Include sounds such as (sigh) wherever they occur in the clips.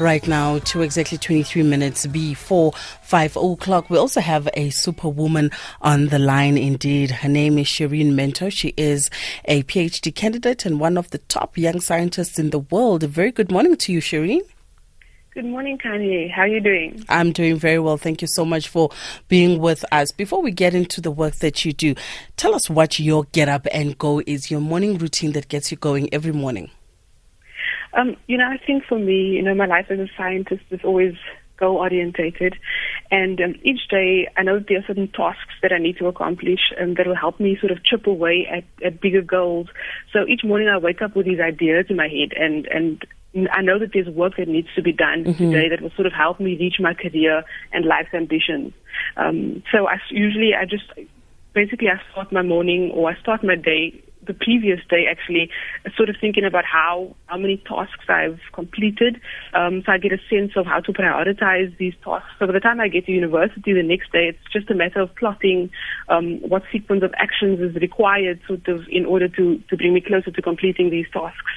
right now to exactly 23 minutes before 5 o'clock. We also have a superwoman on the line indeed. Her name is Shireen Mentor. She is a PhD candidate and one of the top young scientists in the world. A very good morning to you, Shireen. Good morning, Kanye. How are you doing? I'm doing very well. Thank you so much for being with us. Before we get into the work that you do, tell us what your get up and go is, your morning routine that gets you going every morning. Um, you know, I think for me, you know, my life as a scientist is always goal orientated. And um, each day, I know there are certain tasks that I need to accomplish and that will help me sort of chip away at, at bigger goals. So each morning I wake up with these ideas in my head and, and I know that there's work that needs to be done mm-hmm. today that will sort of help me reach my career and life's ambitions. Um, so I usually I just basically I start my morning or I start my day the previous day actually sort of thinking about how how many tasks I've completed. Um, so I get a sense of how to prioritize these tasks. So by the time I get to university the next day, it's just a matter of plotting um, what sequence of actions is required sort of in order to, to bring me closer to completing these tasks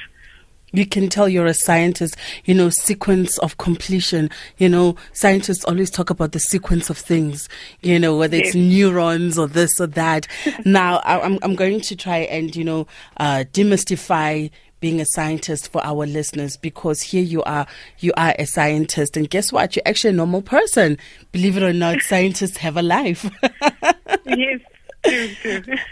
you can tell you're a scientist, you know, sequence of completion. You know, scientists always talk about the sequence of things, you know, whether it's neurons or this or that. (laughs) now, I'm, I'm going to try and, you know, uh, demystify being a scientist for our listeners because here you are you are a scientist. And guess what? You're actually a normal person. Believe it or not scientists have a life. (laughs) Yes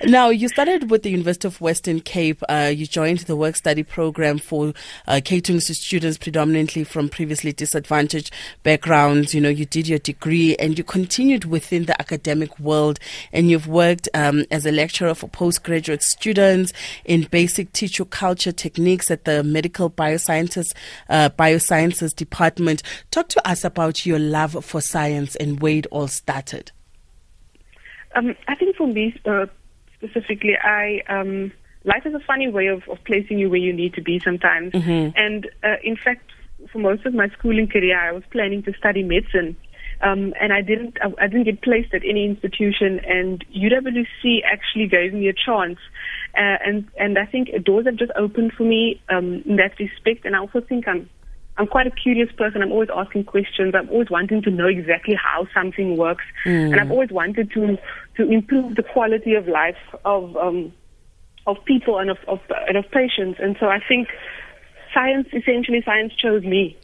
now, you started with the University of Western Cape. Uh, you joined the work study program for uh, catering to students predominantly from previously disadvantaged backgrounds. You know, you did your degree and you continued within the academic world and you've worked um, as a lecturer for postgraduate students in basic tissue culture techniques at the Medical Biosciences, uh, Biosciences Department. Talk to us about your love for science and where it all started. Um, I think for me uh, specifically, I um, life is a funny way of, of placing you where you need to be sometimes. Mm-hmm. And uh, in fact, for most of my schooling career, I was planning to study medicine. Um, and I didn't, I, I didn't get placed at any institution. And UWC actually gave me a chance, uh, and and I think doors have just opened for me um, in that respect. And I also think I'm I'm quite a curious person. I'm always asking questions. I'm always wanting to know exactly how something works, mm. and I've always wanted to to improve the quality of life of um, of people and of, of and of patients. And so I think science, essentially, science chose me.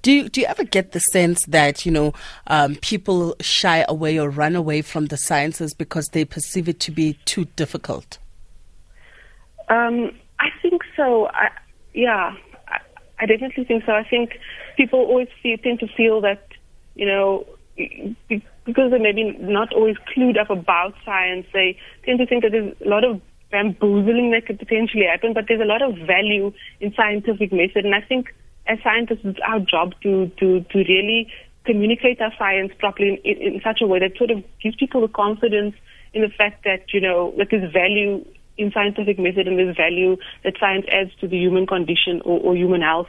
Do you, do you ever get the sense that you know um, people shy away or run away from the sciences because they perceive it to be too difficult? Um, I think so. I, yeah, I definitely think so. I think people always feel, tend to feel that, you know, because they're maybe not always clued up about science, they tend to think that there's a lot of bamboozling that could potentially happen, but there's a lot of value in scientific method. And I think as scientists, it's our job to, to, to really communicate our science properly in, in such a way that sort of gives people the confidence in the fact that, you know, that there's value in scientific method and there's value that science adds to the human condition or, or human health.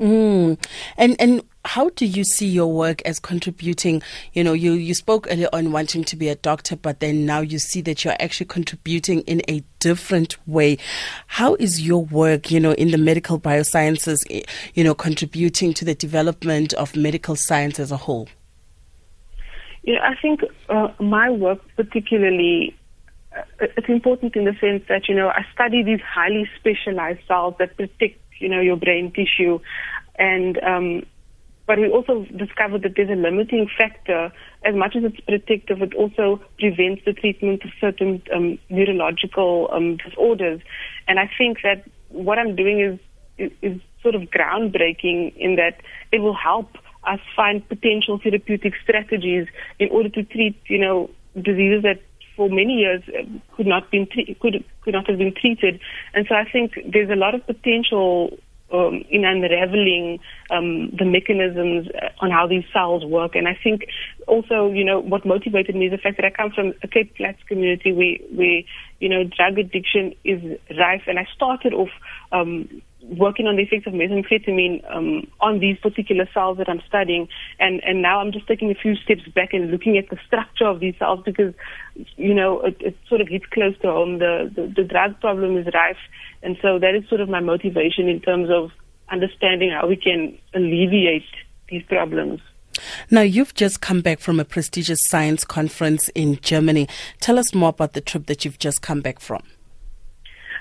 Mm. And and how do you see your work as contributing? You know, you, you spoke earlier on wanting to be a doctor, but then now you see that you're actually contributing in a different way. How is your work, you know, in the medical biosciences, eh, you know, contributing to the development of medical science as a whole? You know, I think uh, my work particularly it's important in the sense that you know I study these highly specialized cells that protect you know your brain tissue, and um, but we also discovered that there's a limiting factor. As much as it's protective, it also prevents the treatment of certain um, neurological um, disorders. And I think that what I'm doing is, is, is sort of groundbreaking in that it will help us find potential therapeutic strategies in order to treat, you know, diseases that for many years uh, could not been could could not have been treated. And so I think there's a lot of potential um, in unraveling um, the mechanisms uh, on how these cells work. And I think also, you know, what motivated me is the fact that I come from a Cape Flats community where, where you know, drug addiction is rife. And I started off um, working on the effects of methamphetamine um, on these particular cells that I'm studying, and and now I'm just taking a few steps back and looking at the structure of these cells because, you know, it, it sort of hits close to home. The, the the drug problem is rife, and so that is sort of my motivation in terms of understanding how we can alleviate these problems. Now, you've just come back from a prestigious science conference in Germany. Tell us more about the trip that you've just come back from.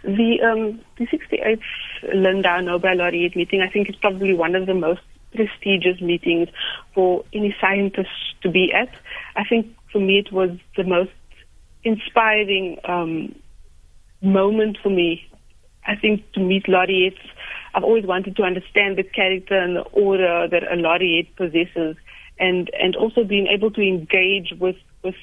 The, um, the 68th Lindau Nobel Laureate meeting, I think, is probably one of the most prestigious meetings for any scientist to be at. I think for me it was the most inspiring um, moment for me. I think to meet laureates, I've always wanted to understand the character and the aura that a laureate possesses, and and also being able to engage with with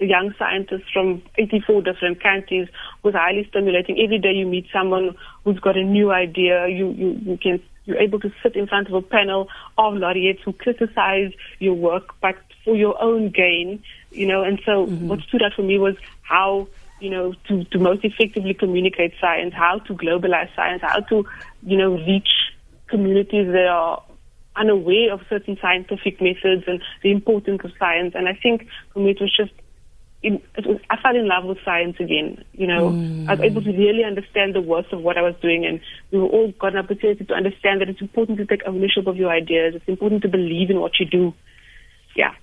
young scientists from 84 different countries was highly stimulating. Every day you meet someone who's got a new idea. You you you can you're able to sit in front of a panel of laureates who criticize your work, but for your own gain, you know. And so, mm-hmm. what stood out for me was how, you know, to, to most effectively communicate science, how to globalize science, how to, you know, reach communities that are unaware of certain scientific methods and the importance of science. And I think for me, it was just in, was, I fell in love with science again. You know, mm. I was able to really understand the worth of what I was doing, and we were all got an opportunity to understand that it's important to take ownership of your ideas. It's important to believe in what you do. Yeah.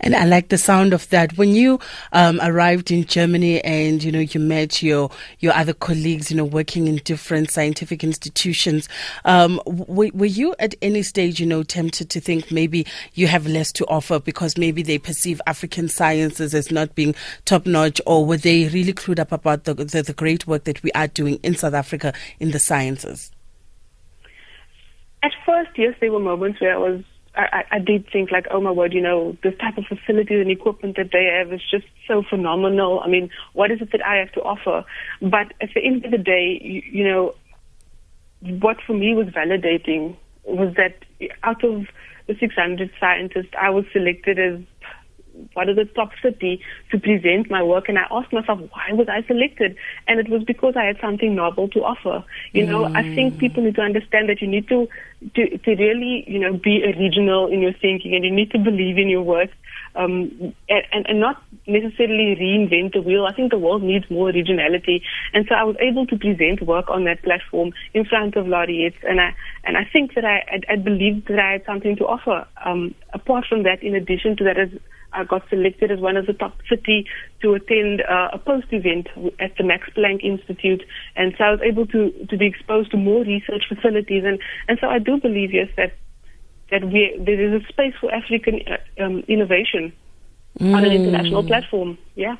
And I like the sound of that. When you um, arrived in Germany and you know you met your your other colleagues, you know, working in different scientific institutions, um, w- were you at any stage, you know, tempted to think maybe you have less to offer because maybe they perceive African sciences as not being top notch, or were they really clued up about the, the the great work that we are doing in South Africa in the sciences? At first, yes, there were moments where I was I, I did think like, oh my word, you know, this type of facilities and equipment that they have is just so phenomenal. I mean, what is it that I have to offer? But at the end of the day, you, you know, what for me was validating was that out of the 600 scientists, I was selected as one of the top 30 to present my work. And I asked myself, why was I selected? And it was because I had something novel to offer. You know, mm. I think mm. people need to understand that you need to, to, to really, you know, be original in your thinking and you need to believe in your work. Um, and, and not necessarily reinvent the wheel. I think the world needs more originality. And so I was able to present work on that platform in front of laureates. And I, and I think that I, I, I believed that I had something to offer. Um, apart from that, in addition to that, as I got selected as one of the top 30 to attend uh, a post event at the Max Planck Institute. And so I was able to, to be exposed to more research facilities. And, and so I do believe, yes, that, that we, there is a space for African uh, um, innovation mm. on an international platform. Yeah.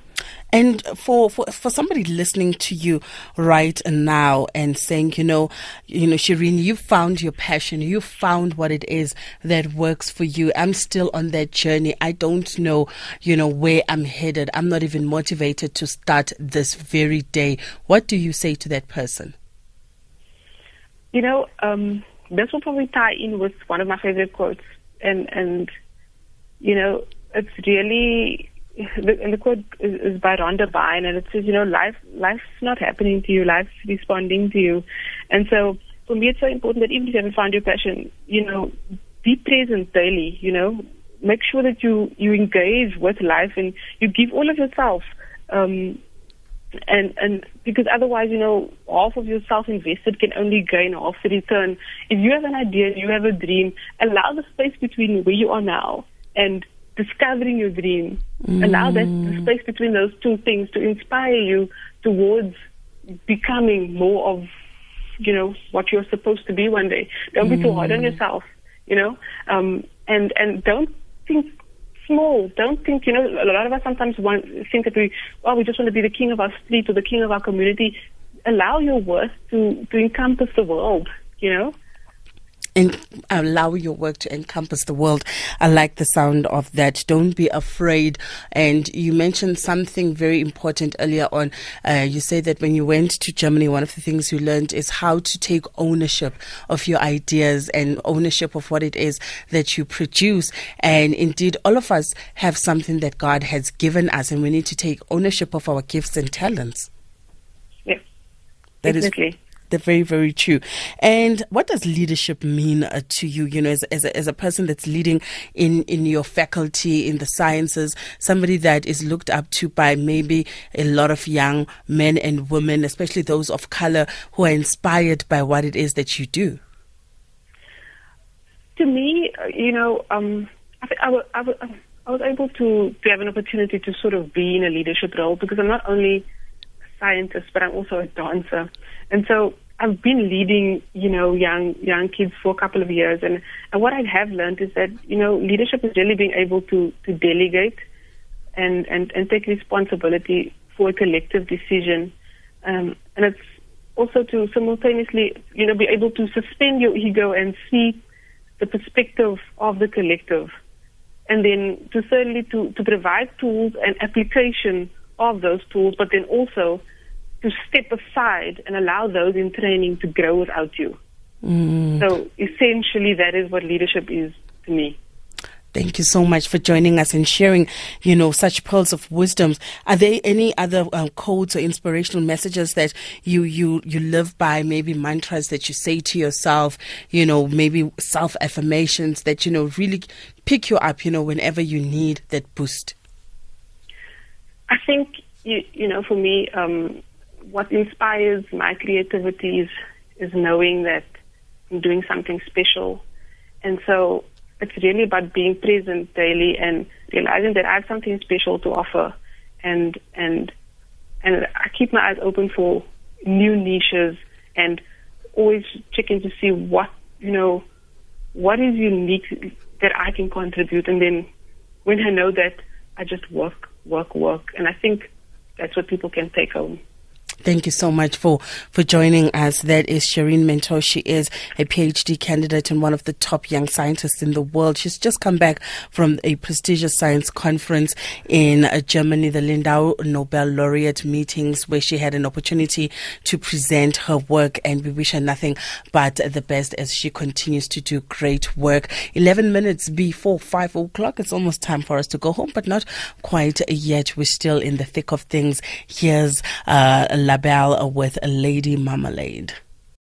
And for, for, for somebody listening to you right now and saying, you know, you know, Shireen, you found your passion. You found what it is that works for you. I'm still on that journey. I don't know, you know, where I'm headed. I'm not even motivated to start this very day. What do you say to that person? You know, um, this will probably tie in with one of my favorite quotes. And, and, you know, it's really the, and the quote is, is by Rhonda Byrne, and it says, you know, life life's not happening to you, life's responding to you. And so for me, it's so important that even if you haven't found your passion, you know, be present daily. You know, make sure that you you engage with life and you give all of yourself. Um, and and because otherwise, you know, half of yourself invested can only gain half the return. If you have an idea, you have a dream, allow the space between where you are now and discovering your dream. Mm. Allow that space between those two things to inspire you towards becoming more of, you know, what you're supposed to be one day. Don't mm. be too hard on mm. yourself, you know, um, and and don't think small. Don't think, you know, a lot of us sometimes want think that we, oh, we just want to be the king of our street or the king of our community. Allow your worth to to encompass the world, you know and allow your work to encompass the world. I like the sound of that. Don't be afraid. And you mentioned something very important earlier on. Uh, you said that when you went to Germany, one of the things you learned is how to take ownership of your ideas and ownership of what it is that you produce. And indeed, all of us have something that God has given us, and we need to take ownership of our gifts and talents. Yeah. That exactly. is they're very, very true. And what does leadership mean uh, to you? You know, as, as a, as a person that's leading in, in your faculty, in the sciences, somebody that is looked up to by maybe a lot of young men and women, especially those of color who are inspired by what it is that you do. to me, uh, you know, um, I, I, I, I was able to, to have an opportunity to sort of be in a leadership role because I'm not only scientist, but I'm also a dancer. And so I've been leading, you know, young young kids for a couple of years, and, and what I have learned is that you know leadership is really being able to to delegate and and and take responsibility for a collective decision, um, and it's also to simultaneously, you know, be able to suspend your ego and see the perspective of the collective, and then to thirdly to to provide tools and application of those tools, but then also to step aside and allow those in training to grow without you. Mm. So essentially, that is what leadership is to me. Thank you so much for joining us and sharing, you know, such pearls of wisdom. Are there any other um, codes or inspirational messages that you, you, you live by? Maybe mantras that you say to yourself, you know, maybe self affirmations that, you know, really pick you up, you know, whenever you need that boost? I think, you, you know, for me, um, what inspires my creativity is, is knowing that I'm doing something special. And so it's really about being present daily and realizing that I have something special to offer. And, and, and I keep my eyes open for new niches and always checking to see what, you know, what is unique that I can contribute. And then when I know that, I just work, work, work. And I think that's what people can take home. Thank you so much for, for joining us. That is Shireen Mentor. She is a PhD candidate and one of the top young scientists in the world. She's just come back from a prestigious science conference in uh, Germany, the Lindau Nobel laureate meetings, where she had an opportunity to present her work. And we wish her nothing but the best as she continues to do great work. 11 minutes before 5 o'clock. It's almost time for us to go home, but not quite yet. We're still in the thick of things. Here's uh, Labelle with Lady Marmalade.